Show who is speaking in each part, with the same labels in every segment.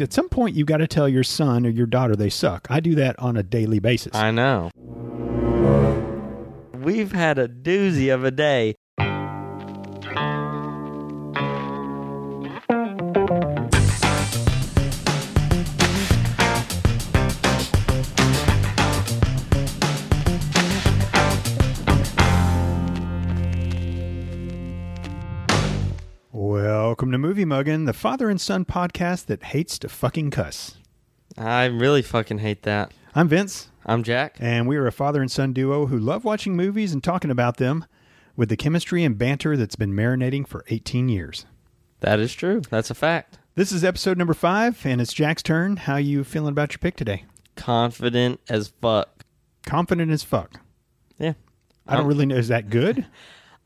Speaker 1: fact, at some point you've got to tell your son or your daughter they suck. I do that on a daily basis.
Speaker 2: I know. We've had a doozy of a day.
Speaker 1: Welcome to Movie Muggin, the father and son podcast that hates to fucking cuss.
Speaker 2: I really fucking hate that.
Speaker 1: I'm Vince,
Speaker 2: I'm Jack.
Speaker 1: and we are a father and son duo who love watching movies and talking about them with the chemistry and banter that's been marinating for 18 years.
Speaker 2: That is true. That's a fact.
Speaker 1: This is episode number five, and it's Jack's turn. How you feeling about your pick today?
Speaker 2: Confident as fuck.
Speaker 1: Confident as fuck.
Speaker 2: Yeah.
Speaker 1: I don't
Speaker 2: Um,
Speaker 1: really know. Is that good?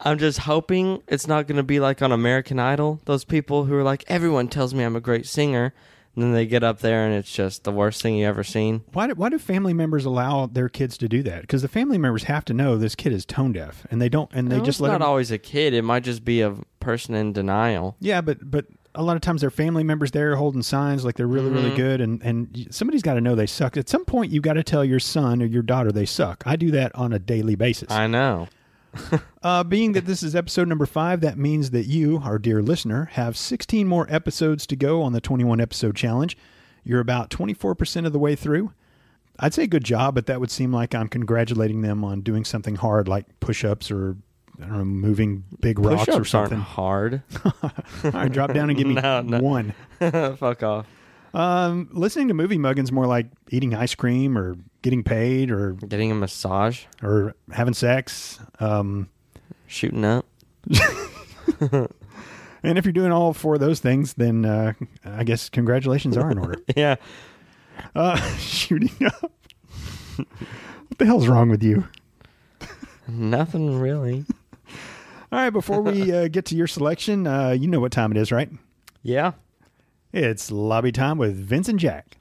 Speaker 2: I'm just hoping it's not going to be like on American Idol. Those people who are like, everyone tells me I'm a great singer. And then they get up there and it's just the worst thing you ever seen.
Speaker 1: Why do, why do family members allow their kids to do that? Because the family members have to know this kid is tone deaf, and they don't, and they
Speaker 2: No,
Speaker 1: just
Speaker 2: it's
Speaker 1: let
Speaker 2: not
Speaker 1: him.
Speaker 2: always a kid. It might just be a person in denial.
Speaker 1: Yeah, but but a lot of times their family members there holding signs like they're really really
Speaker 2: Mhm.
Speaker 1: good, and and somebody's got to know they suck. At some point, you got to tell your son or your daughter they suck. I do that on a daily basis.
Speaker 2: I know.
Speaker 1: Uh, being that this is episode number five, that means that you, our dear listener, have 16 more episodes to go on the 21 episode challenge. You're about 24% of the way through. I'd say good job, but that would seem like I'm congratulating them on doing something hard like push ups or I don't know, moving big rocks or
Speaker 2: Push-ups
Speaker 1: something.
Speaker 2: hard.
Speaker 1: All right, drop down and give me
Speaker 2: No, no.
Speaker 1: one.
Speaker 2: Fuck off.
Speaker 1: Um, listening to movie muggin's more like eating ice cream or getting paid or
Speaker 2: Getting a massage,
Speaker 1: or having sex. Um,
Speaker 2: shooting up.
Speaker 1: and if you're doing all four of those things, then uh, I guess congratulations are in order.
Speaker 2: Yeah.
Speaker 1: Uh, shooting up. what the hell's wrong with you?
Speaker 2: Nothing really.
Speaker 1: All right, before we uh, get to your selection, uh, you know what time it is, right?
Speaker 2: Yeah.
Speaker 1: It's lobby time with Vince and Jack.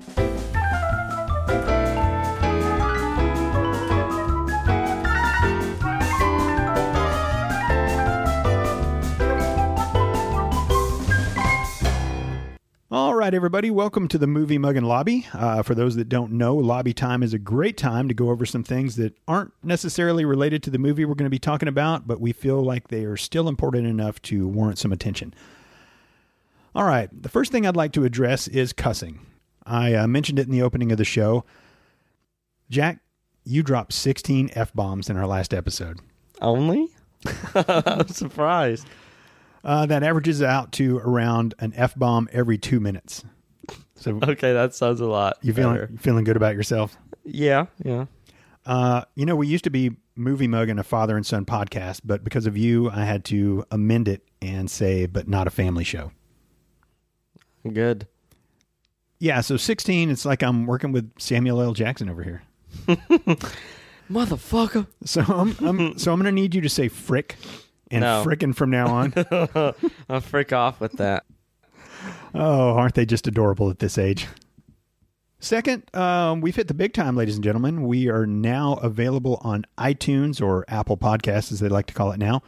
Speaker 1: Right, everybody, welcome to the Movie Muggin Lobby. Uh, for those that don't know, lobby time is a great time to go over some things that aren't necessarily related to the movie we're going to be talking about, but we feel like they are still important enough to warrant some attention. All right. The first thing I'd like to address is cussing. I uh, mentioned it in the opening of the show. Jack, you dropped 16 F bombs in our last episode.
Speaker 2: Only? I'm surprised.
Speaker 1: Uh, that averages out to around an F bomb every two minutes. So
Speaker 2: Okay, that sounds a lot.
Speaker 1: you feeling
Speaker 2: better.
Speaker 1: feeling good about yourself?
Speaker 2: Yeah, yeah.
Speaker 1: Uh, you know, we used to be Movie Muggin a father and son podcast, but because of you, I had to amend it and say, but not a family show.
Speaker 2: Good.
Speaker 1: Yeah, so 16, it's like I'm working with Samuel L. Jackson over here.
Speaker 2: Motherfucker.
Speaker 1: So I'm, I'm so I'm going to need you to say frick and
Speaker 2: No.
Speaker 1: frickin' from now on.
Speaker 2: I'll freak off with that.
Speaker 1: oh, aren't they just adorable at this age? Second, um, we've hit the big time, ladies and gentlemen. We are now available on iTunes or Apple Podcasts, as they like to call it now.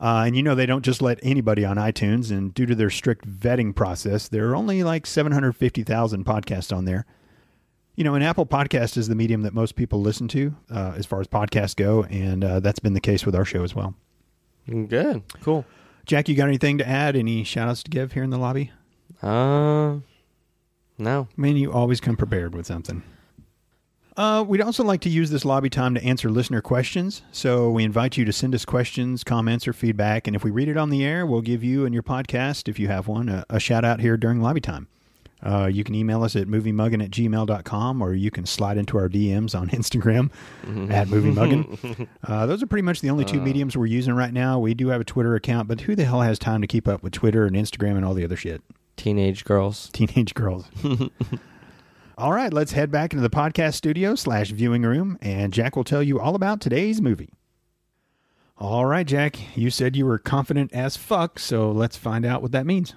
Speaker 1: Uh, and you know they don't just let anybody on iTunes, and due to their strict vetting process, there are only like 750,000 podcasts on there. You know, an Apple Podcast is the medium that most people listen to uh, as far as podcasts go, and uh, that's been the case with our show as well.
Speaker 2: Good. Cool.
Speaker 1: Jack, you got anything to add? Any shout outs to give here in the lobby?
Speaker 2: Uh, no.
Speaker 1: I mean, you always come prepared with something. Uh, we'd also like to use this lobby time to answer listener questions. So we invite you to send us questions, comments, or feedback. And if we read it on the air, we'll give you and your podcast, if you have one, a, a shout out here during lobby time. Uh, you can email us at moviemuggin at gmail.com or you can slide into our DMs on Instagram at moviemuggin. Uh, those are pretty much the only two mediums we're using right now. We do have a Twitter account, but who the hell has time to keep up with Twitter and Instagram and all the other shit?
Speaker 2: Teenage girls.
Speaker 1: teenage girls. all right, let's head back into the podcast studio slash viewing room, and Jack will tell you all about today's movie. All right, Jack, you said you were confident as fuck, so let's find out what that means.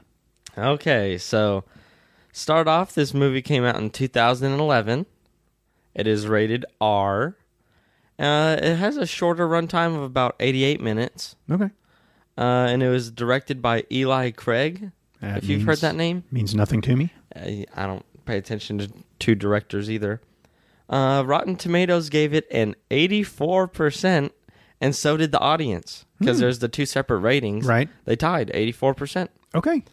Speaker 2: Okay, so start off. This movie came out in 2011. It is rated R. Uh, it has a shorter runtime of about 88 minutes,
Speaker 1: Okay.
Speaker 2: uh, and it was directed by Eli Craig.
Speaker 1: That
Speaker 2: if you've
Speaker 1: means-
Speaker 2: heard that name,
Speaker 1: Means nothing to me.
Speaker 2: uh, I don't pay attention to, to directors either. Uh, Rotten Tomatoes gave it an 84%, and so did the audience because there's the two separate ratings.
Speaker 1: Right.
Speaker 2: They tied 84%.
Speaker 1: Okay.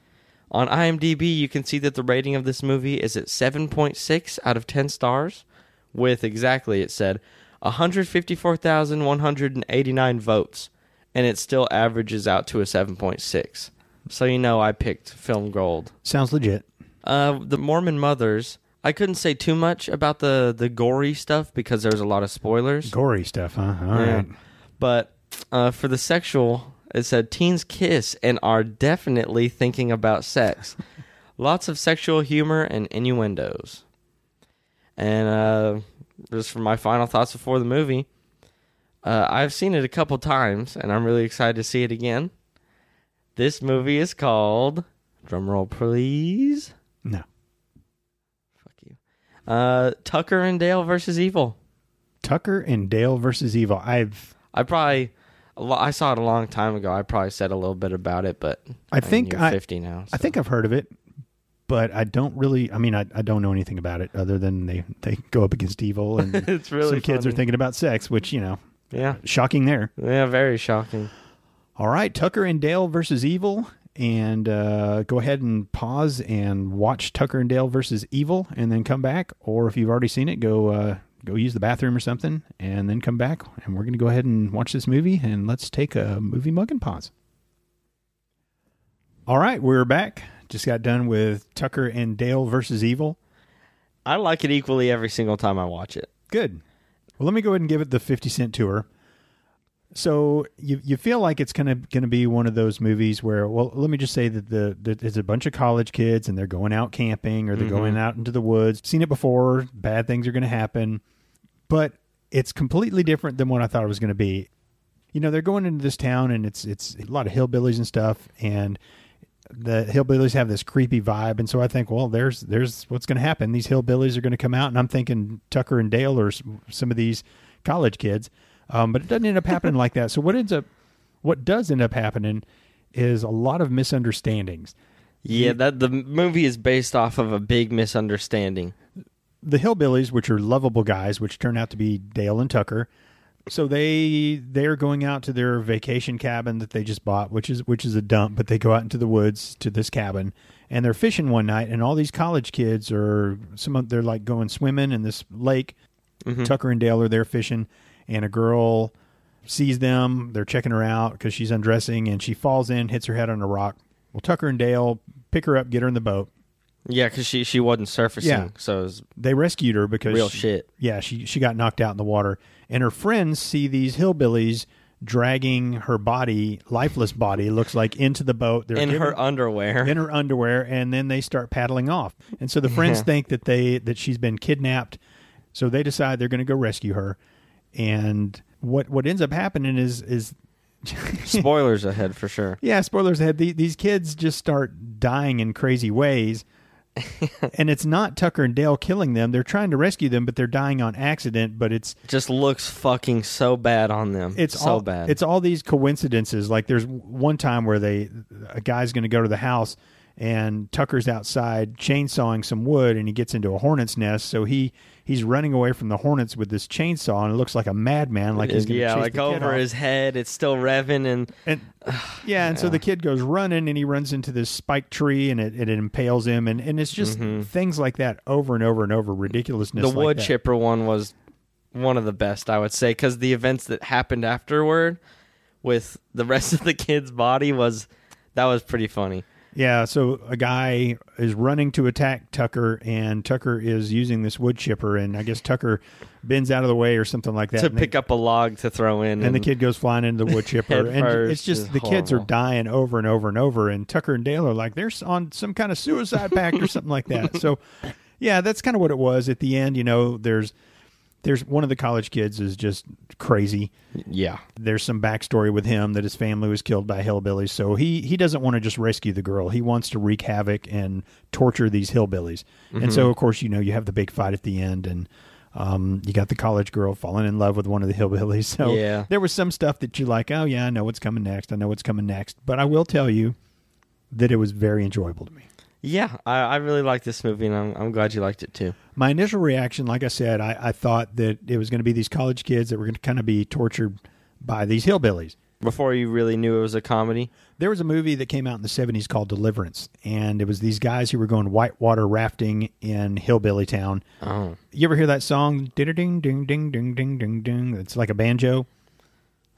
Speaker 2: On IMDb, you can see that the rating of this movie is at 7.6 out of 10 stars, with exactly, it said, 154,189 votes, and it still averages out to a 7.6. So you know I picked Film Gold.
Speaker 1: Sounds legit.
Speaker 2: Uh, the Mormon Mothers, I couldn't say too much about the, the gory stuff because there's a lot of spoilers.
Speaker 1: Gory stuff, huh? All right.
Speaker 2: Yeah. But uh, for the sexual, it said teens kiss and are definitely thinking about sex. Lots of sexual humor and innuendos. And uh, just for my final thoughts before the movie, uh, I've seen it a couple times and I'm really excited to see it again. This movie is called, drumroll please.
Speaker 1: No.
Speaker 2: Fuck you. Uh, Tucker and Dale versus Evil.
Speaker 1: Tucker and Dale versus Evil. I've
Speaker 2: I probably I saw it a long time ago. I probably said a little bit about it, but
Speaker 1: I think
Speaker 2: you're
Speaker 1: I-
Speaker 2: 50 now.
Speaker 1: I think I've heard of it, but I don't really. I mean, I, I don't know anything about it other than they they go up against evil and
Speaker 2: it's really
Speaker 1: some kids are thinking about sex, which you know,
Speaker 2: yeah,
Speaker 1: shocking there.
Speaker 2: yeah, very shocking.
Speaker 1: All right, Tucker and Dale versus Evil, and uh, go ahead and pause and watch Tucker and Dale versus Evil, and then come back. Or if you've already seen it, go uh, go use the bathroom or something, and then come back. And we're going to go ahead and watch this movie, and let's take a movie muggin pause. All right, we're back. Just got done with Tucker and Dale versus Evil.
Speaker 2: I like it equally every single time I watch it.
Speaker 1: Good. Well, let me go ahead and give it the 50 cent tour. So you you feel like it's kind of going to be one of those movies where well let me just say that the that there's a bunch of college kids and they're going out camping or they're mm-hmm. going out into the woods. Seen it before, bad things are going to happen. But it's completely different than what I thought it was going to be. You know, they're going into this town and it's it's a lot of hillbillies and stuff and the hillbillies have this creepy vibe and so I think well there's there's what's going to happen these hillbillies are going to come out and I'm thinking Tucker and Dale or some of these college kids um, but it doesn't end up happening like that so what ends up what does end up happening is a lot of misunderstandings
Speaker 2: Yeah, that the movie is based off of a big misunderstanding.
Speaker 1: The hillbillies, which are lovable guys, which turn out to be Dale and Tucker. So they they're going out to their vacation cabin that they just bought, which is which is a dump, but they go out into the woods to this cabin and they're fishing one night and all these college kids are some of they're like going swimming in this lake. Mm-hmm. Tucker and Dale are there fishing and a girl sees them, they're checking her out cuz she's undressing and she falls in, hits her head on a rock. Well, Tucker and Dale pick her up, get her in the boat.
Speaker 2: Yeah, because she she wasn't surfacing,
Speaker 1: Yeah.
Speaker 2: so it was
Speaker 1: They rescued her because
Speaker 2: real
Speaker 1: she-
Speaker 2: shit.
Speaker 1: yeah, she she got knocked out in the water, and her friends see these hillbillies dragging her body, lifeless body, looks like into the boat. They're
Speaker 2: In
Speaker 1: giving-
Speaker 2: her underwear.
Speaker 1: in her underwear, and then they start paddling off. And so the friends think that they that she's been kidnapped, so they decide they're going to go rescue her. And what what ends up happening is is
Speaker 2: Spoilers ahead for sure.
Speaker 1: yeah, spoilers ahead. The, these kids just start dying in crazy ways. and it's not Tucker and Dale killing them. They're trying to rescue them, but they're dying on accident. But it's
Speaker 2: Just looks fucking so bad on them.
Speaker 1: it's
Speaker 2: so
Speaker 1: all,
Speaker 2: bad.
Speaker 1: It's all these coincidences. Like there's one time where they a guy's going to go to the house and Tucker's outside chainsawing some wood and he gets into a hornet's nest. So he he's running away from the hornets with this chainsaw and it looks like a madman. Like he's going to
Speaker 2: yeah, like over his head, it's still revving, and
Speaker 1: And yeah, and so the kid goes running and he runs into this spike tree and it, it impales him and, and it's just things like that over and over and over ridiculousness.
Speaker 2: Mm-hmm. the
Speaker 1: like
Speaker 2: wood
Speaker 1: that.
Speaker 2: chipper one was one of the best, I would say, because the events that happened afterward with the rest of the kid's body was that was pretty funny.
Speaker 1: Yeah, so a guy is running to attack Tucker, and Tucker is using this wood chipper, and I guess Tucker bends out of the way or something like that.
Speaker 2: to pick
Speaker 1: the,
Speaker 2: up a log to throw in,
Speaker 1: and the kid goes flying into the wood chipper, and
Speaker 2: first
Speaker 1: it's just the kids are dying over and over and over, and Tucker and Dale are like they're on some kind of suicide pact or something like that. So, yeah, that's kind of what it was. At the end, you know, there's there's one of the college kids is just crazy
Speaker 2: yeah,
Speaker 1: there's some backstory with him that his family was killed by hillbillies. So he he doesn't want to just rescue the girl. He wants to wreak havoc and torture these hillbillies. And
Speaker 2: Mm-hmm.
Speaker 1: so of course you know you have the big fight at the end, and um, you got the college girl falling in love with one of the hillbillies. So
Speaker 2: Yeah.
Speaker 1: there was some stuff that you're like, oh yeah, I know what's coming next. I know what's coming next. But I will tell you that it was very enjoyable to me.
Speaker 2: Yeah, I, I really like this movie, and I'm, I'm glad you liked it too.
Speaker 1: My initial reaction, like I said, I, I thought that it was going to be these college kids that were going to kind of be tortured by these hillbillies.
Speaker 2: Before you really knew it was a comedy.
Speaker 1: There was a movie that came out in the 70s called Deliverance, and it was these guys who were going whitewater rafting in Hillbilly Town.
Speaker 2: Oh,
Speaker 1: You ever hear that song? Ding, ding, ding, ding, ding, ding, ding, ding. It's like a banjo.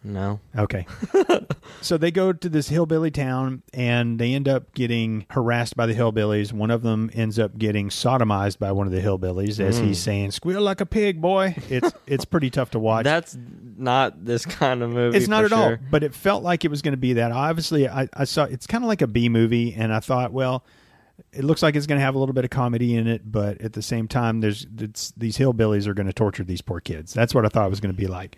Speaker 2: No.
Speaker 1: Okay. so they go to this hillbilly town and they end up getting harassed by the hillbillies. One of them ends up getting sodomized by one of the hillbillies as he's hmm. saying, "Squeal like a pig, boy." It's it's pretty tough to watch.
Speaker 2: That's not this kind of movie.
Speaker 1: it's not
Speaker 2: for
Speaker 1: at all,
Speaker 2: sure.
Speaker 1: but it felt like it was going to be that. Obviously, I, I saw it's kind of like a B movie, and I thought, well, it looks like it's going to have a little bit of comedy in it, but at the same time, there's it's, these hillbillies are going to torture these poor kids. That's what I thought it was going to be like.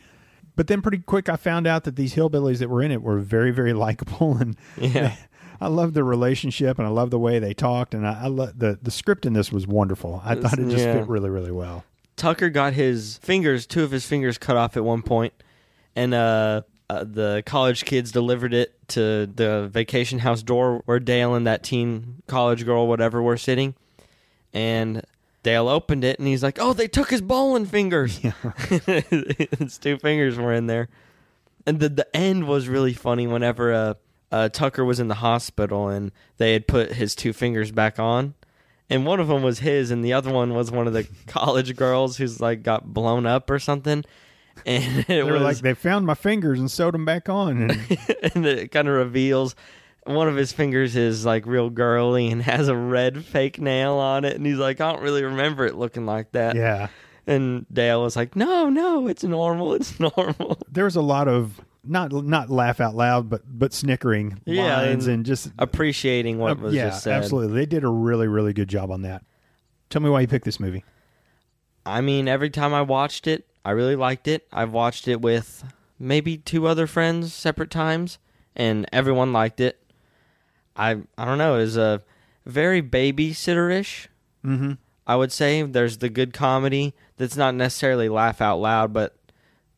Speaker 1: But then, pretty quick, I found out that these hillbillies that were in it were very, very likable, and
Speaker 2: Yeah.
Speaker 1: I love their relationship, and I love the way they talked, and I, I love the the script in this was wonderful. I thought it just
Speaker 2: Yeah.
Speaker 1: fit really, really well.
Speaker 2: Tucker got his fingers, two of his fingers cut off at one point, and uh, uh, the college kids delivered it to the vacation house door where Dale and that teen college girl, whatever, were sitting. And Dale opened it, and he's like, "Oh, they took his bowling fingers. his two fingers were in there." And the the end was really funny. Whenever uh, uh, Tucker was in the hospital, and they had put his two fingers back on, and one of them was his, and the other one was one of the college girls who's like got blown up or something. And it
Speaker 1: They were
Speaker 2: was
Speaker 1: like, they found my fingers and sewed them back on, and
Speaker 2: and it kind of reveals one of his fingers is like real girly and has a red fake nail on it, and he's like, I don't really remember it looking like that.
Speaker 1: yeah.
Speaker 2: And Dale was like, No, no, it's normal, it's normal.
Speaker 1: there was a lot of not not laugh out loud, but but snickering
Speaker 2: Yeah,
Speaker 1: lines
Speaker 2: and
Speaker 1: and, just
Speaker 2: Appreciating what
Speaker 1: uh,
Speaker 2: was
Speaker 1: yeah,
Speaker 2: just said.
Speaker 1: absolutely. They did a really really good job on that. Tell me why you picked this movie.
Speaker 2: I mean, every time I watched it, I really liked it. I've watched it with maybe two other friends separate times, and everyone liked it. I I don't know, is a very babysitter-ish.
Speaker 1: Mm-hmm.
Speaker 2: I would say there's the good comedy that's not necessarily laugh out loud, but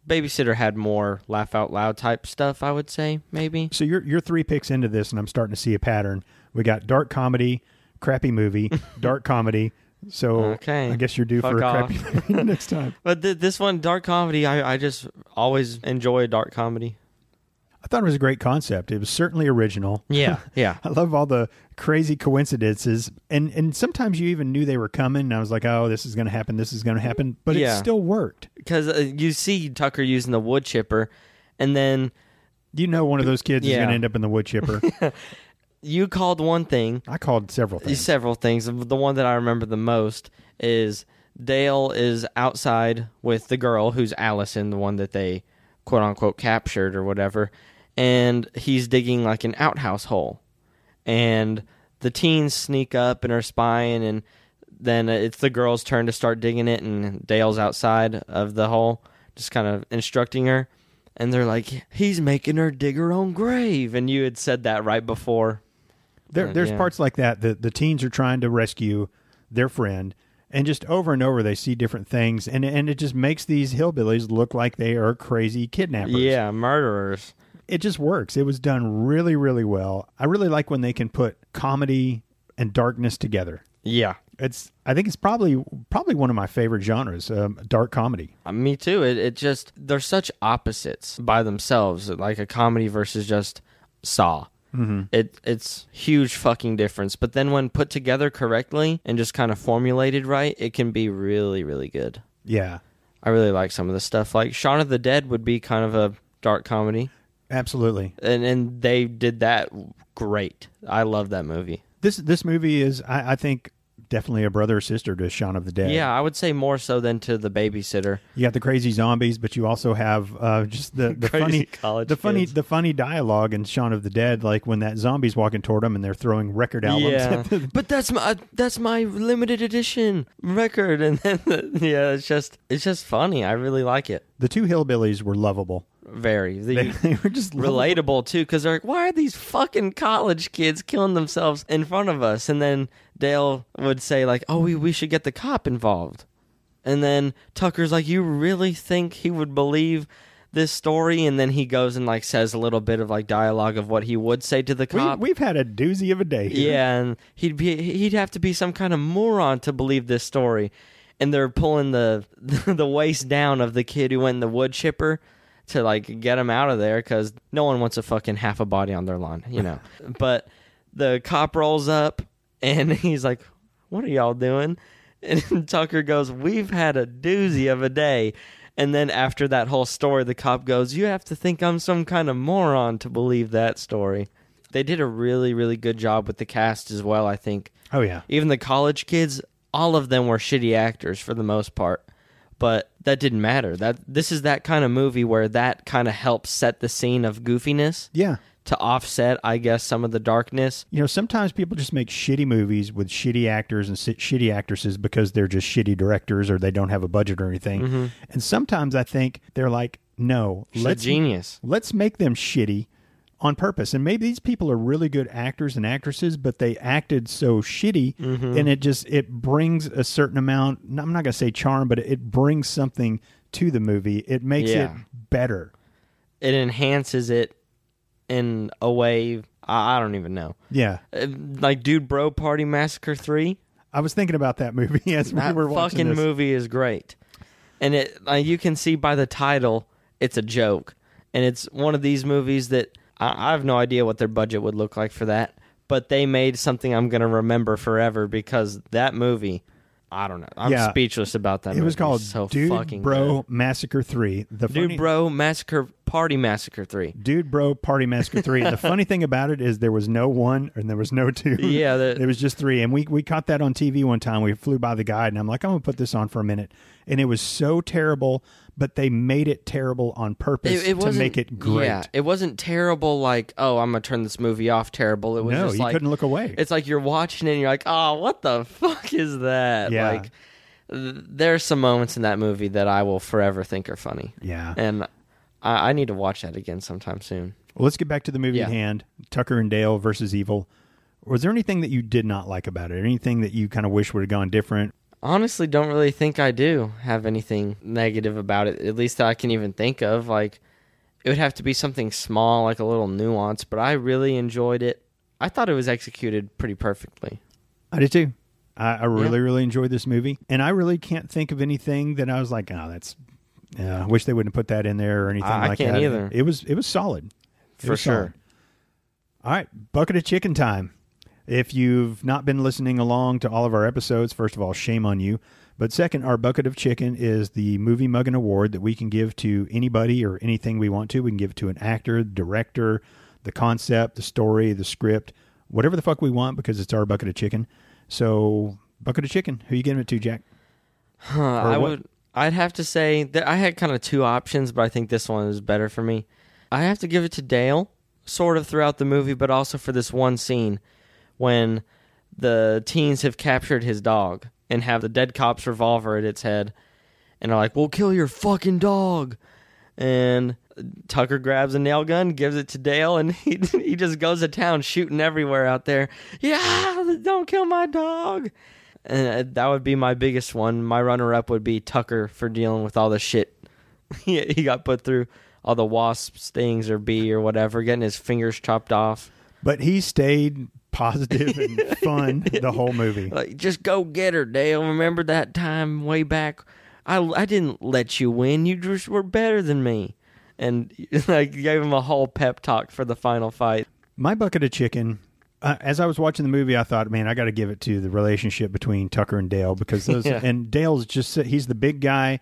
Speaker 2: Babysitter had more laugh out loud type stuff. I would say maybe.
Speaker 1: So you're you're three picks into this, and I'm starting to see a pattern. We got dark comedy, crappy movie, dark comedy. So
Speaker 2: Okay.
Speaker 1: I guess you're due for a
Speaker 2: off.
Speaker 1: crappy movie next time.
Speaker 2: But th- this one, dark comedy, I I just always enjoy dark comedy.
Speaker 1: I thought it was a great concept. It was certainly original.
Speaker 2: Yeah, yeah.
Speaker 1: I love all the crazy coincidences, and and sometimes you even knew they were coming. And I was like, oh, this is going to happen. This is going to happen, but
Speaker 2: Yeah.
Speaker 1: it still worked.
Speaker 2: because uh, you see Tucker using the wood chipper, and then
Speaker 1: You know, one of those kids is going to end up in the wood chipper.
Speaker 2: you called one thing,
Speaker 1: I called several things.
Speaker 2: several things. The one that I remember the most is Dale is outside with the girl who's Allison, the one that they quote unquote captured or whatever, and he's digging like an outhouse hole, and the teens sneak up and are spying, and then it's the girl's turn to start digging it, and Dale's outside of the hole, just kind of instructing her. And they're like, he's making her dig her own grave. And you had said that right before.
Speaker 1: There, there's
Speaker 2: yeah.
Speaker 1: parts like that. The the teens are trying to rescue their friend, and just over and over they see different things, and and it just makes these hillbillies look like they are crazy kidnappers.
Speaker 2: Yeah, murderers.
Speaker 1: it just works. It was done really, really well. I really like when they can put comedy and darkness together.
Speaker 2: Yeah.
Speaker 1: It's I think it's probably probably one of my favorite genres, um, dark comedy.
Speaker 2: Uh, Me too. It, it just, they're such opposites by themselves, like a comedy versus just Saw. Mm-hmm. It It's huge fucking difference. But then when put together correctly and just kind of formulated right, it can be really, really good.
Speaker 1: Yeah,
Speaker 2: I really like some of the stuff. Like Shaun of the Dead would be kind of a dark comedy.
Speaker 1: absolutely.
Speaker 2: And, and they did that great. I love that movie.
Speaker 1: This this movie is I, I think definitely a brother or sister to Shaun of the Dead.
Speaker 2: Yeah, I would say more so than to the babysitter.
Speaker 1: You got the crazy zombies, but you also have uh, just the, the funny
Speaker 2: college
Speaker 1: the funny the funny dialogue in Shaun of the Dead, like when that zombie's walking toward them and they're throwing record albums.
Speaker 2: Yeah,
Speaker 1: at the-
Speaker 2: but that's my that's my limited edition record, and then yeah, it's just it's just funny. I really like it.
Speaker 1: the two hillbillies were lovable.
Speaker 2: Very
Speaker 1: They, they were just
Speaker 2: relatable too, because they're like, why are these fucking college kids killing themselves in front of us? And then Dale would say like, oh, we we should get the cop involved, and then Tucker's like, you really think he would believe this story and then he goes and like says a little bit of like dialogue of what he would say to the
Speaker 1: We,
Speaker 2: cop.
Speaker 1: we've had a doozy of a day. Here.
Speaker 2: Yeah, and he'd be he'd have to be some kind of moron to believe this story. And they're pulling the the waist down of the kid who went in the wood chipper to like get him out of there because no one wants a fucking half a body on their lawn, you know. but the cop rolls up and he's like, "What are y'all doing?" And Tucker goes, "We've had a doozy of a day." And then after that whole story, the cop goes, "You have to think I'm some kind of moron to believe that story." They did a really, really good job with the cast as well. I think
Speaker 1: Oh yeah.
Speaker 2: even the college kids, all of them were shitty actors for the most part, but that didn't matter. That this is that kind of movie where that kind of helps set the scene of goofiness
Speaker 1: Yeah.
Speaker 2: to offset, I guess, some of the darkness.
Speaker 1: You know, sometimes people just make shitty movies with shitty actors and si- shitty actresses because they're just shitty directors or they don't have a budget or anything.
Speaker 2: Mm-hmm.
Speaker 1: And sometimes I think they're like, no,
Speaker 2: It's
Speaker 1: let's
Speaker 2: genius.
Speaker 1: let's make them shitty on purpose. And maybe these people are really good actors and actresses, but they acted so shitty,
Speaker 2: Mm-hmm.
Speaker 1: and it just it brings a certain amount. I'm not going to say charm, but it brings something to the movie. It makes it better.
Speaker 2: It enhances it in a way I, I don't even know.
Speaker 1: Yeah,
Speaker 2: Uh, Like, dude, bro, Party Massacre three.
Speaker 1: I was thinking about that movie as we were watching
Speaker 2: fucking
Speaker 1: this.
Speaker 2: movie is great, and it uh, you can see by the title it's a joke, and it's one of these movies that I, I have no idea what their budget would look like for that, but they made something I'm gonna remember forever because that movie. I don't know. I'm
Speaker 1: Yeah.
Speaker 2: speechless about that.
Speaker 1: It was called
Speaker 2: so
Speaker 1: Dude
Speaker 2: fucking
Speaker 1: Bro
Speaker 2: good.
Speaker 1: Massacre Three. The
Speaker 2: Dude,
Speaker 1: funny-
Speaker 2: bro, massacre, party massacre three.
Speaker 1: Dude Bro Party Massacre Three. the funny thing about it is there was no one and there was no two.
Speaker 2: Yeah, the-
Speaker 1: it was just three. And we we caught that on TV one time. We flew by the guide, and I'm like, I'm gonna put this on for a minute. And it was so terrible, but they made it terrible on purpose
Speaker 2: It, it
Speaker 1: to make it great.
Speaker 2: Yeah, it wasn't terrible. Like, oh, I'm gonna turn this movie off. Terrible. It was
Speaker 1: no,
Speaker 2: just
Speaker 1: you
Speaker 2: like
Speaker 1: couldn't look away.
Speaker 2: It's like you're watching it and you're like, oh, what the fuck is that?
Speaker 1: Yeah.
Speaker 2: Like, th- there's some moments in that movie that I will forever think are funny.
Speaker 1: yeah.
Speaker 2: And I, I need to watch that again sometime soon.
Speaker 1: Well, let's get back to the movie at hand. Tucker and Dale versus Evil. Was there anything that you did not like about it? Anything that you kind of wish would have gone different?
Speaker 2: Honestly, don't really think I do have anything negative about it, at least that I can even think of. Like, it would have to be something small, like a little nuance, but I really enjoyed it. I thought it was executed pretty perfectly.
Speaker 1: I did too. I, I really, really enjoyed this movie, and I really can't think of anything that I was like, "Oh, that's." Yeah, I wish they wouldn't put that in there or anything
Speaker 2: I
Speaker 1: like
Speaker 2: can't
Speaker 1: that.
Speaker 2: either.
Speaker 1: It was it was solid It
Speaker 2: For
Speaker 1: was
Speaker 2: sure.
Speaker 1: solid. All right, bucket of chicken time. If you've not been listening along to all of our episodes, first of all, shame on you. But second, our bucket of chicken is the movie muggin award that we can give to anybody or anything we want to. We can give it to an actor, director, the concept, the story, the script, whatever the fuck we want because it's our bucket of chicken. So, bucket of chicken. Who you giving it to, Jack?
Speaker 2: Huh, I
Speaker 1: what?
Speaker 2: would. I'd have to say that I had kind of two options, but I think this one is better for me. I have to give it to Dale, sort of throughout the movie, but also for this one scene when the teens have captured his dog and have the dead cop's revolver at its head, and are like, "We'll kill your fucking dog," and Tucker grabs a nail gun, gives it to Dale, and he he just goes to town shooting everywhere out there. Yeah, don't kill my dog. And uh, that would be my biggest one. My runner up would be Tucker for dealing with all the shit he, he got put through, all the wasp stings or bee or whatever, getting his fingers chopped off.
Speaker 1: But he stayed positive and fun the whole movie.
Speaker 2: Like, just go get her, Dale. Remember that time way back? I, I didn't let you win. You just were better than me. And like gave him a whole pep talk for the final fight.
Speaker 1: My bucket of chicken. Uh, as I was watching the movie, I thought, man, I got to give it to the relationship between Tucker and Dale because those
Speaker 2: Yeah.
Speaker 1: and Dale's just he's the big guy,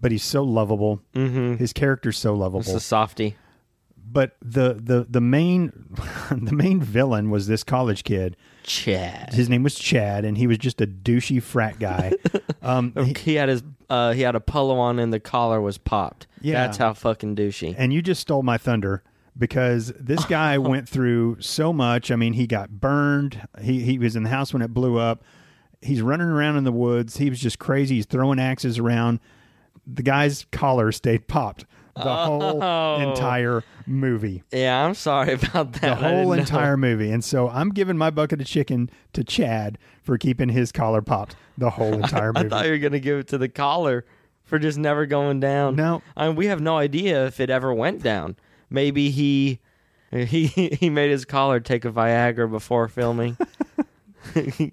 Speaker 1: but he's so lovable.
Speaker 2: Mm-hmm.
Speaker 1: His character's so
Speaker 2: It's
Speaker 1: lovable.
Speaker 2: a softy.
Speaker 1: But the the the main the main villain was this college kid.
Speaker 2: Chad.
Speaker 1: His name was Chad, and he was just a douchey frat guy. um, he-
Speaker 2: He had his uh, he had a polo on and the collar was popped.
Speaker 1: Yeah.
Speaker 2: That's how fucking douchey.
Speaker 1: and you just stole my thunder because this guy went through so much. I mean, he got burned. He he was in the house when it blew up. He's running around in the woods. He was just crazy. He's throwing axes around. The guy's collar stayed popped the whole
Speaker 2: Oh.
Speaker 1: entire movie.
Speaker 2: Yeah, I'm sorry about that.
Speaker 1: The
Speaker 2: I
Speaker 1: whole
Speaker 2: know.
Speaker 1: entire movie. And so I'm giving my bucket of chicken to Chad for keeping his collar popped the whole entire movie.
Speaker 2: I
Speaker 1: movie.
Speaker 2: thought you were gonna give it to the collar for just never going down.
Speaker 1: No.
Speaker 2: I mean, we have no idea if it ever went down. Maybe he he he made his collar take a Viagra before filming.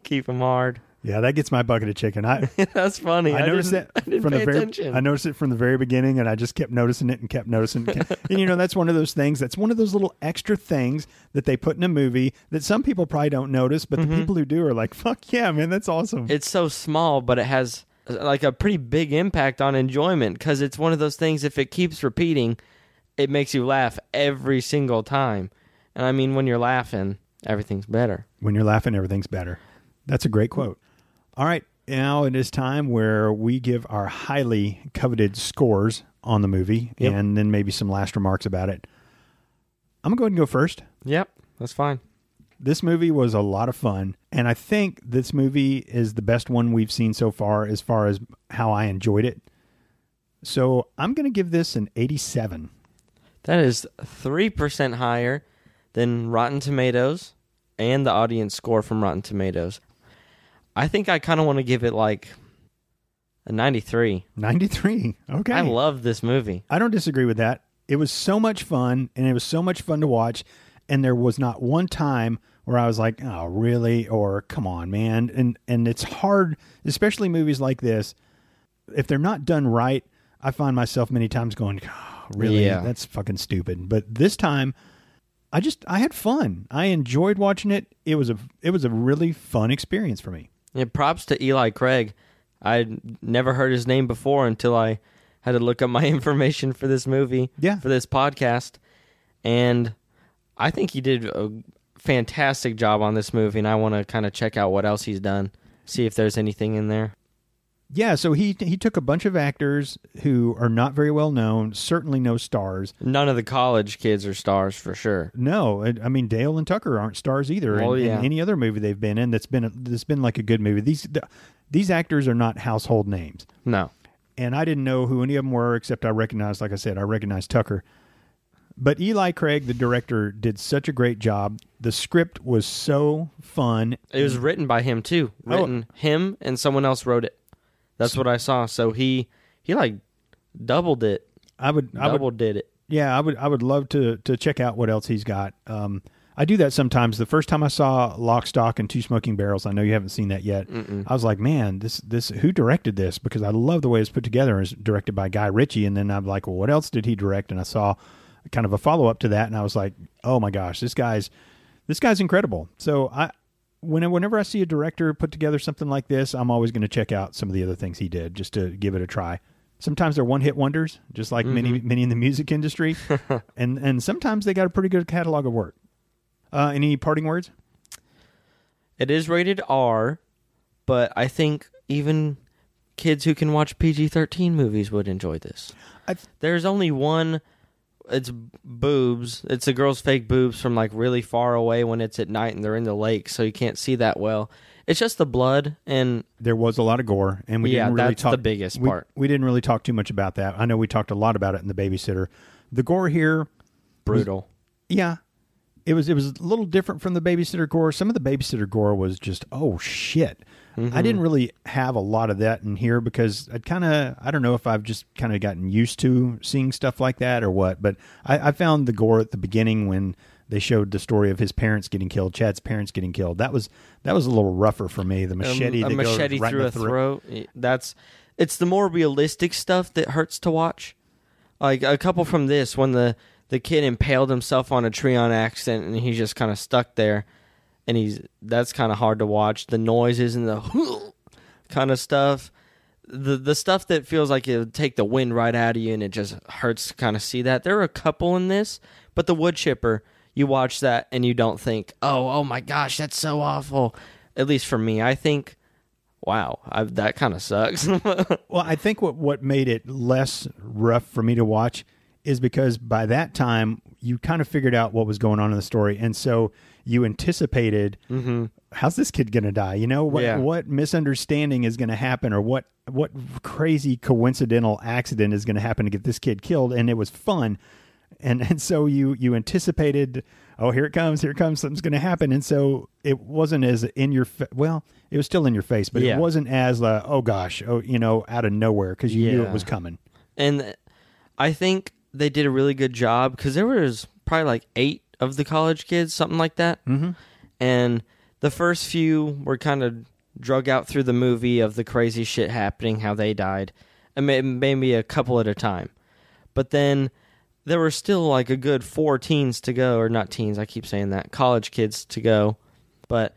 Speaker 2: Keep him hard.
Speaker 1: Yeah, that gets my bucket of chicken. I
Speaker 2: That's funny.
Speaker 1: I noticed
Speaker 2: didn't-
Speaker 1: that
Speaker 2: I
Speaker 1: from the very
Speaker 2: attention.
Speaker 1: I noticed it from the very beginning, and I just kept noticing it and kept noticing. It. and you know, that's one of those things. That's one of those little extra things that they put in a movie that some people probably don't notice, but
Speaker 2: Mm-hmm.
Speaker 1: the people who do are like, "Fuck yeah, man, that's awesome."
Speaker 2: it's so small, but it has uh, like a pretty big impact on enjoyment because it's one of those things. If it keeps repeating, it makes you laugh every single time. And I mean, when you're laughing, everything's better.
Speaker 1: when you're laughing, everything's better. That's a great quote. All right, now it is time where we give our highly coveted scores on the movie,
Speaker 2: Yep.
Speaker 1: and then maybe some last remarks about it. I'm gonna go ahead and go first.
Speaker 2: Yep, that's fine.
Speaker 1: This movie was a lot of fun, and I think this movie is the best one we've seen so far as far as how I enjoyed it. So I'm going to give this an 87.
Speaker 2: That is 3% higher than Rotten Tomatoes and the audience score from Rotten Tomatoes. I think I kind of want to give it like a 93.
Speaker 1: 93. Okay.
Speaker 2: I love this movie.
Speaker 1: I don't disagree with that. It was so much fun, and it was so much fun to watch. And there was not one time where I was like, "Oh, really?" or "Come on, man!" And and it's hard, especially movies like this. If they're not done right, I find myself many times going, oh, "Really?
Speaker 2: Yeah.
Speaker 1: That's fucking stupid." But this time, I just I had fun. I enjoyed watching it. It was a it was a really fun experience for me.
Speaker 2: Yeah, props to Eli Craig. I'd never heard his name before until I had to look up my information for this movie,
Speaker 1: Yeah.
Speaker 2: for this podcast. And I think he did a fantastic job on this movie, and I want to kind of check out what else he's done, see if there's anything in there.
Speaker 1: Yeah, so he he took a bunch of actors who are not very well known, certainly no stars.
Speaker 2: None of the college kids are stars for sure.
Speaker 1: No, I mean Dale and Tucker aren't stars either.
Speaker 2: Well,
Speaker 1: in, in
Speaker 2: yeah.
Speaker 1: any other movie they've been in that's been a, that's been like a good movie. These th- these actors are not household names,
Speaker 2: No.
Speaker 1: and I didn't know who any of them were except I recognized, like I said, I recognized Tucker. But Eli Craig, the director, did such a great job. The script was so fun.
Speaker 2: It was written by him too.
Speaker 1: Oh.
Speaker 2: Written him and someone else wrote it. That's what I saw. So he he like doubled it.
Speaker 1: I would, I would
Speaker 2: Double did it.
Speaker 1: Yeah, I would I would love to to check out what else he's got. Um, I do that sometimes. The first time I saw Lock, Stock, and Two Smoking Barrels, I know you haven't seen that yet. I was like, man, this this who directed this? Because I love the way it's put together. It's directed by Guy Ritchie, and then I'm like, well, what else did he direct? And I saw kind of a follow up to that, and I was like, oh my gosh, this guy's this guy's incredible. So I. When, whenever I see a director put together something like this, I'm always going to check out some of the other things he did just to give it a try. Sometimes they're one hit wonders, just like many many in the music industry, and and sometimes they got a pretty good catalog of work. Uh, any parting words?
Speaker 2: It is rated R, but I think even kids who can watch PG 13 movies would enjoy this. There's only one. It's boobs. It's a girl's fake boobs from like really far away when it's at night and they're in the lake, so you can't see that well. It's just the blood and
Speaker 1: There was a lot of gore, and we
Speaker 2: Yeah,
Speaker 1: didn't really
Speaker 2: that's
Speaker 1: talk.
Speaker 2: the biggest
Speaker 1: we,
Speaker 2: part.
Speaker 1: We didn't really talk too much about that. I know we talked a lot about it in the babysitter. The gore here,
Speaker 2: brutal.
Speaker 1: yeah, it was it was a little different from the babysitter gore. Some of the babysitter gore was just oh shit.
Speaker 2: Mm-hmm.
Speaker 1: I didn't really have a lot of that in here because I kind of I don't know if I've just kind of gotten used to seeing stuff like that or what. But I, I found the gore at the beginning when they showed the story of his parents getting killed, Chad's parents getting killed. That was that was a little rougher for me. The machete,
Speaker 2: Um, a machete
Speaker 1: right
Speaker 2: through
Speaker 1: the
Speaker 2: a
Speaker 1: throat.
Speaker 2: throat. That's it's the more realistic stuff that hurts to watch. Like a couple from this when the the kid impaled himself on a tree on accident and he's just kind of stuck there, and he's that's kind of hard to watch. The noises and the kind of stuff. The the stuff that feels like it take the wind right out of you and it just hurts to kind of see that. There are a couple in this, but the wood chipper, you watch that and you don't think, oh, oh my gosh, that's so awful. At least for me, I think, wow, I, that kind of sucks.
Speaker 1: Well, I think what what made it less rough for me to watch is because by that time you kind of figured out what was going on in the story, and so you anticipated how's this kid going to die? You know what
Speaker 2: Yeah.
Speaker 1: what misunderstanding is going to happen, or what what crazy coincidental accident is going to happen to get this kid killed, and it was fun. and and so you you anticipated oh here it comes here it comes something's going to happen and so it wasn't as in your fa- well it was still in your face but
Speaker 2: Yeah.
Speaker 1: it wasn't as uh, oh gosh oh you know out of nowhere because you knew it was coming
Speaker 2: and I think they did a really good job because there was probably like eight of the college kids, something like that.
Speaker 1: mm-hmm.
Speaker 2: And the first few were kind of drug out through the movie of the crazy shit happening, how they died, and maybe a couple at a time. But then there were still like a good four teens to go, or not teens. I keep saying that college kids to go, but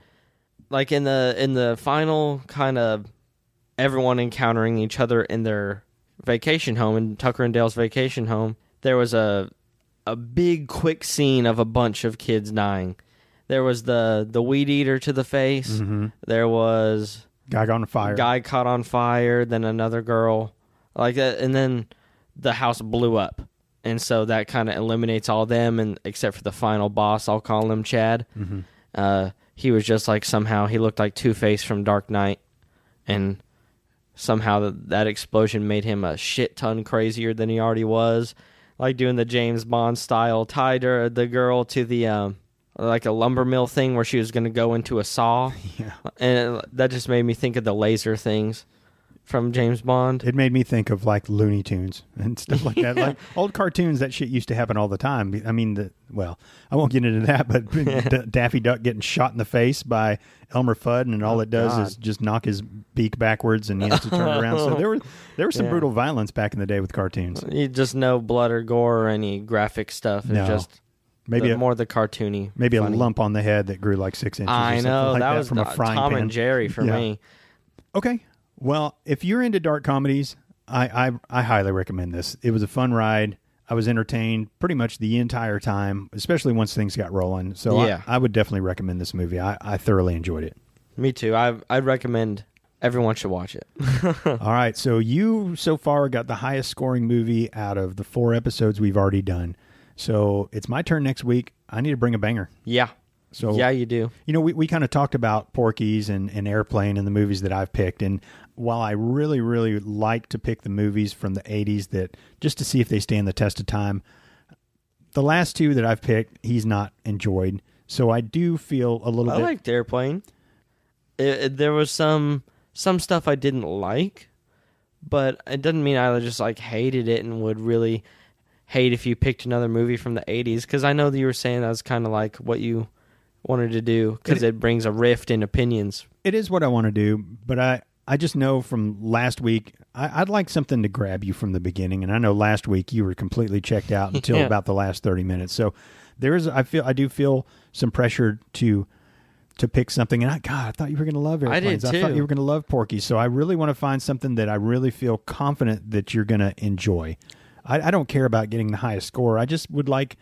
Speaker 2: like in the in the final kind of everyone encountering each other in their vacation home in Tucker and Dale's vacation home, there was a a big quick scene of a bunch of kids dying. There was the the weed eater to the face.
Speaker 1: Mm-hmm.
Speaker 2: There was
Speaker 1: guy got on fire
Speaker 2: guy caught on fire. Then another girl, like that, and then the house blew up. And so that kind of eliminates all them, and except for the final boss, I'll call him Chad.
Speaker 1: mm-hmm.
Speaker 2: Uh, he was just like somehow he looked like Two Face from Dark Knight, and somehow that that explosion made him a shit ton crazier than he already was. Like doing the James Bond style, tied her the girl to the um, like a lumber mill thing where she was going to go into a saw,
Speaker 1: yeah.
Speaker 2: And that just made me think of the laser things from James Bond.
Speaker 1: It made me think of like Looney Tunes and stuff like that. Like old cartoons, that shit used to happen all the time. I mean, the, well, I won't get into that, but D- Daffy Duck getting shot in the face by Elmer Fudd, and all
Speaker 2: Oh,
Speaker 1: it does
Speaker 2: God.
Speaker 1: is just knock his beak backwards, and he has to turn around. So there was there was some
Speaker 2: Yeah.
Speaker 1: brutal violence back in the day with cartoons.
Speaker 2: You just no blood or gore or any graphic stuff. It's
Speaker 1: No.
Speaker 2: just
Speaker 1: Maybe
Speaker 2: the,
Speaker 1: a,
Speaker 2: more the cartoony.
Speaker 1: maybe
Speaker 2: funny.
Speaker 1: a lump on the head that grew like six inches. or
Speaker 2: I
Speaker 1: something
Speaker 2: know
Speaker 1: like
Speaker 2: that,
Speaker 1: that,
Speaker 2: was
Speaker 1: from a frying
Speaker 2: Tom
Speaker 1: pan.
Speaker 2: and Jerry for
Speaker 1: Yeah.
Speaker 2: me.
Speaker 1: Okay. Well, if you're into dark comedies, I, I I highly recommend this. It was a fun ride. I was entertained pretty much the entire time, especially once things got rolling. So
Speaker 2: Yeah.
Speaker 1: I, would definitely recommend this movie. I, I thoroughly enjoyed it.
Speaker 2: Me too. I I'd recommend everyone should watch it.
Speaker 1: All right. So you so far got the highest scoring movie out of the four episodes we've already done. So it's my turn next week. I need to bring a banger.
Speaker 2: yeah.
Speaker 1: So
Speaker 2: yeah, you do.
Speaker 1: You know, we, we kind of talked about Porky's and, and Airplane and the movies that I've picked. And while I really, really like to pick the movies from the 80s that just to see if they stand the test of time, the last two that I've picked, he's not enjoyed. So I do feel a little
Speaker 2: I
Speaker 1: bit.
Speaker 2: liked Airplane. It, it- there was some some stuff I didn't like, but it doesn't mean I just like hated it and would really hate if you picked another movie from the 80s because I know that you were saying that was kind of like what you wanted to do because
Speaker 1: It-
Speaker 2: it brings a rift in opinions.
Speaker 1: it is what I want to do, but I, I just know from last week, I, I'd like something to grab you from the beginning. And I know last week you were completely checked out until
Speaker 2: Yeah.
Speaker 1: about the last 30 minutes. So there is, I feel, I do feel some pressure to, to pick something. And I, God, I thought you were going to love
Speaker 2: I
Speaker 1: airplanes. I, thought you were going to love Porky. So I really want to find something that I really feel confident that you're going to enjoy. I, I don't care about getting the highest score. I just would like,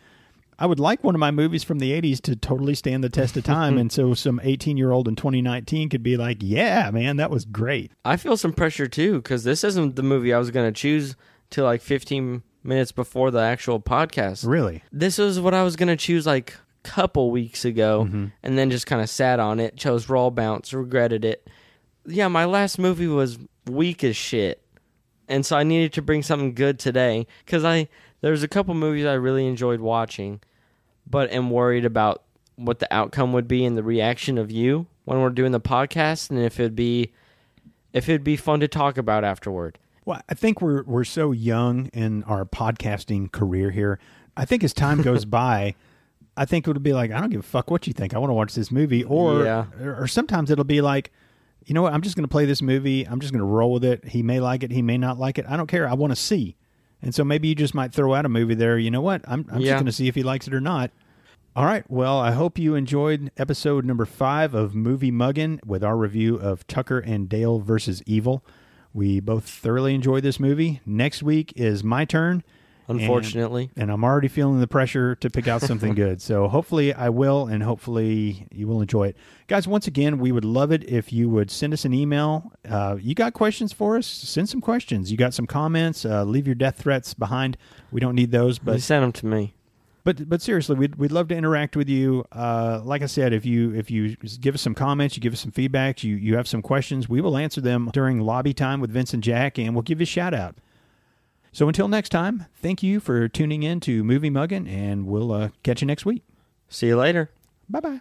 Speaker 1: I would like one of my movies from the 80s to totally stand the test of time. and so some 18 year old in 2019 could be like, yeah, man, that was great.
Speaker 2: I feel some pressure too because this isn't the movie I was going to choose till like 15 minutes before the actual podcast.
Speaker 1: Really?
Speaker 2: This was what I was going to choose like a couple weeks ago
Speaker 1: Mm-hmm.
Speaker 2: and then just kind of sat on it, chose Raw Bounce, regretted it. Yeah, my last movie was weak as shit. And so I needed to bring something good today cuz I there's a couple movies I really enjoyed watching, but am worried about what the outcome would be and the reaction of you when we're doing the podcast and if it'd be if it'd be fun to talk about afterward.
Speaker 1: Well, I think we're we're so young in our podcasting career here. I think as time goes by, I think it would be like, I don't give a fuck what you think. I want to watch this movie. Or
Speaker 2: Yeah.
Speaker 1: or, or sometimes it'll be like, you know what, I'm just gonna play this movie. I'm just gonna roll with it. He may like it, he may not like it. I don't care. I want to see. And so maybe you just might throw out a movie there. You know what? I'm, I'm
Speaker 2: Yeah.
Speaker 1: just going to see if he likes it or not. All right. Well, I hope you enjoyed episode number five of Movie Muggin with our review of Tucker and Dale versus Evil. We both thoroughly enjoyed this movie. Next week is my turn.
Speaker 2: Unfortunately.
Speaker 1: And, and I'm already feeling the pressure to pick out something good. So hopefully I will, and hopefully you will enjoy it. Guys, once again, we would love it if you would send us an email. Uh, you got questions for us? Send some questions. You got some comments? Uh, leave your death threats behind. We don't need those,
Speaker 2: But
Speaker 1: but
Speaker 2: sent them to me.
Speaker 1: but but seriously, we'd we'd love to interact with you. Uh, like I said, if you if you give us some comments, you give us some feedback, you you have some questions, we will answer them during lobby time with Vince and Jack, and we'll give you a shout out. So until next time, thank you for tuning in to Movie Muggin, and we'll uh, catch you next week.
Speaker 2: See you later.
Speaker 1: Bye bye.